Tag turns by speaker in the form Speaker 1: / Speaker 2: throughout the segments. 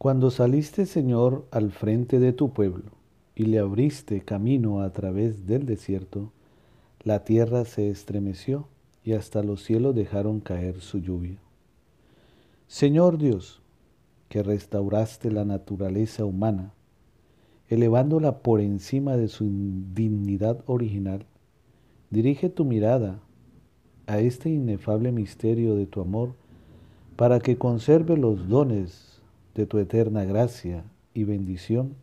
Speaker 1: Cuando saliste, Señor, al frente de tu pueblo y le abriste camino a través del desierto, la tierra se estremeció y hasta los cielos dejaron caer su lluvia. Señor Dios, que restauraste la naturaleza humana, elevándola por encima de su dignidad original, dirige tu mirada a este inefable misterio de tu amor para que conserve los dones de tu eterna gracia y bendición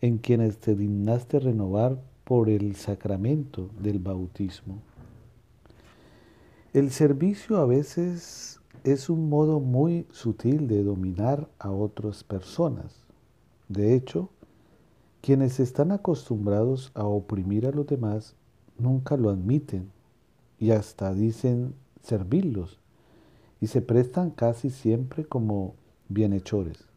Speaker 1: en quienes te dignaste renovar por el sacramento del bautismo. El servicio a veces es un modo muy sutil de dominar a otras personas. De hecho, quienes están acostumbrados a oprimir a los demás nunca lo admiten y hasta dicen servirlos y se prestan casi siempre como bienhechores.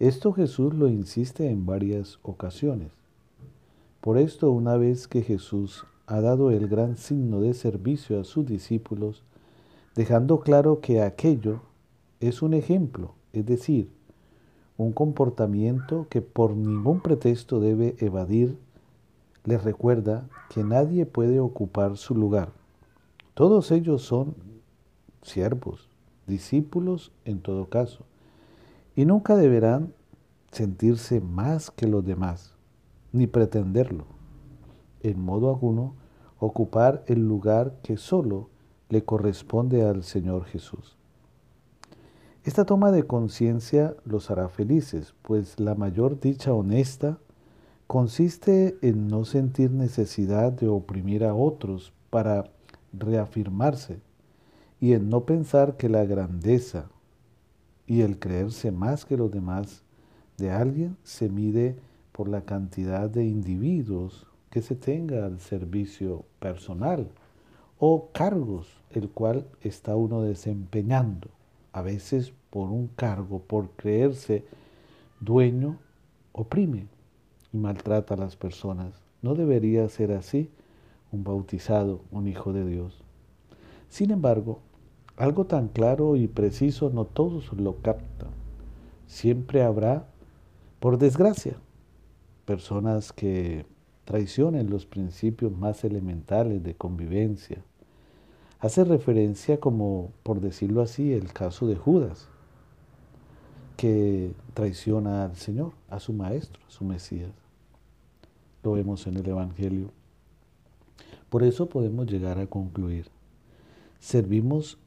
Speaker 1: Esto Jesús lo insiste en varias ocasiones. Por esto, una vez que Jesús ha dado el gran signo de servicio a sus discípulos, dejando claro que aquello es un ejemplo, es decir, un comportamiento que por ningún pretexto debe evadir, les recuerda que nadie puede ocupar su lugar. Todos ellos son siervos, discípulos en todo caso y nunca deberán sentirse más que los demás, ni pretenderlo. En modo alguno, ocupar el lugar que solo le corresponde al Señor Jesús. Esta toma de conciencia los hará felices, pues la mayor dicha honesta consiste en no sentir necesidad de oprimir a otros para reafirmarse y en no pensar que la grandeza, y el creerse más que los demás de alguien se mide por la cantidad de individuos que se tenga al servicio personal o cargos el cual está uno desempeñando, a veces por un cargo, por creerse dueño, oprime y maltrata a las personas. No debería ser así un bautizado, un hijo de Dios. Sin embargo, algo tan claro y preciso no todos lo captan. Siempre habrá, por desgracia, personas que traicionen los principios más elementales de convivencia. Hace referencia como, por decirlo así, el caso de Judas, que traiciona al Señor, a su Maestro, a su Mesías. Lo vemos en el Evangelio. Por eso podemos llegar a concluir, servimos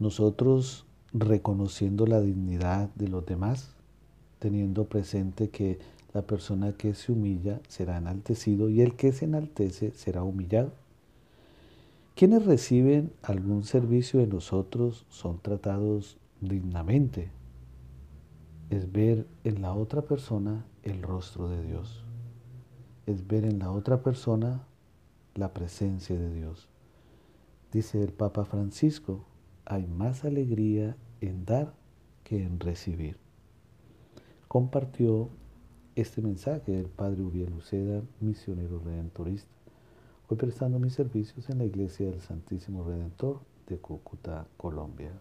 Speaker 1: nosotros reconociendo la dignidad de los demás, teniendo presente que la persona que se humilla será enaltecido y el que se enaltece será humillado. Quienes reciben algún servicio de nosotros son tratados dignamente. Es ver en la otra persona el rostro de Dios. Es ver en la otra persona la presencia de Dios. Dice el Papa Francisco, hay más alegría en dar que en recibir. Compartió este mensaje del Padre Uriel Luceda, misionero redentorista, hoy prestando mis servicios en la Iglesia del Santísimo Redentor de Cúcuta, Colombia.